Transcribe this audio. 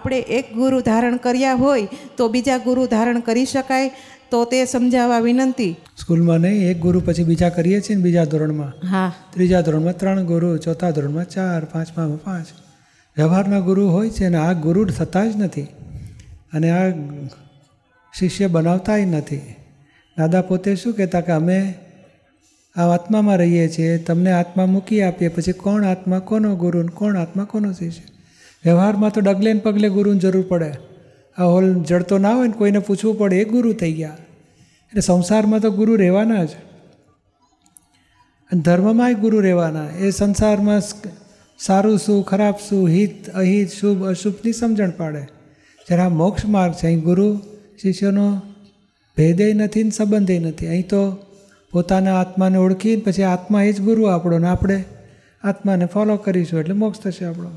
આપણે એક ગુરુ ધારણ કર્યા હોય તો બીજા ગુરુ ધારણ કરી શકાય તો તે સમજાવવા વિનંતી. સ્કૂલમાં નહીં એક ગુરુ પછી બીજા કરીએ છીએ ને બીજા ધોરણમાં. હા. ત્રીજા ધોરણમાં ત્રણ ગુરુ ચોથા ધોરણમાં ચાર પાંચમાં પાંચ. વ્યવહારના ગુરુ હોય છે અને આ ગુરુ થતા જ નથી. અને આ શિષ્ય બનાવતાય નથી. દાદા પોતે શું કહેતા કે અમે આ આત્મામાં રહીએ છીએ તમને આત્મા મૂકી આપીએ પછી કોણ આત્મા કોનો ગુરુ કોણ આત્મા કોનો શિષ્ય? વ્યવહારમાં તો ડગલે ને પગલે ગુરુની જરૂર પડે. આ હોલ જડતો ના હોય ને કોઈને પૂછવું પડે, એ ગુરુ થઈ ગયા. એટલે સંસારમાં તો ગુરુ રહેવાના જ. અને ધર્મમાંય ગુરુ રહેવાના. એ સંસારમાં સારું શું, ખરાબ શું, હિત, અહિત, શુભ અશુભની સમજણ પાડે. જ્યારે આ મોક્ષ માર્ગ છે, અહીં ગુરુ, શિષ્યનો ભેદેય નથી ને સંબંધય નથી. અહીં તો પોતાના આત્માને ઓળખીને પછી આત્મા એ જ ગુરુ આપણો ને આપણે આત્માને ફોલો કરીશું. એટલે મોક્ષ થશે આપણો.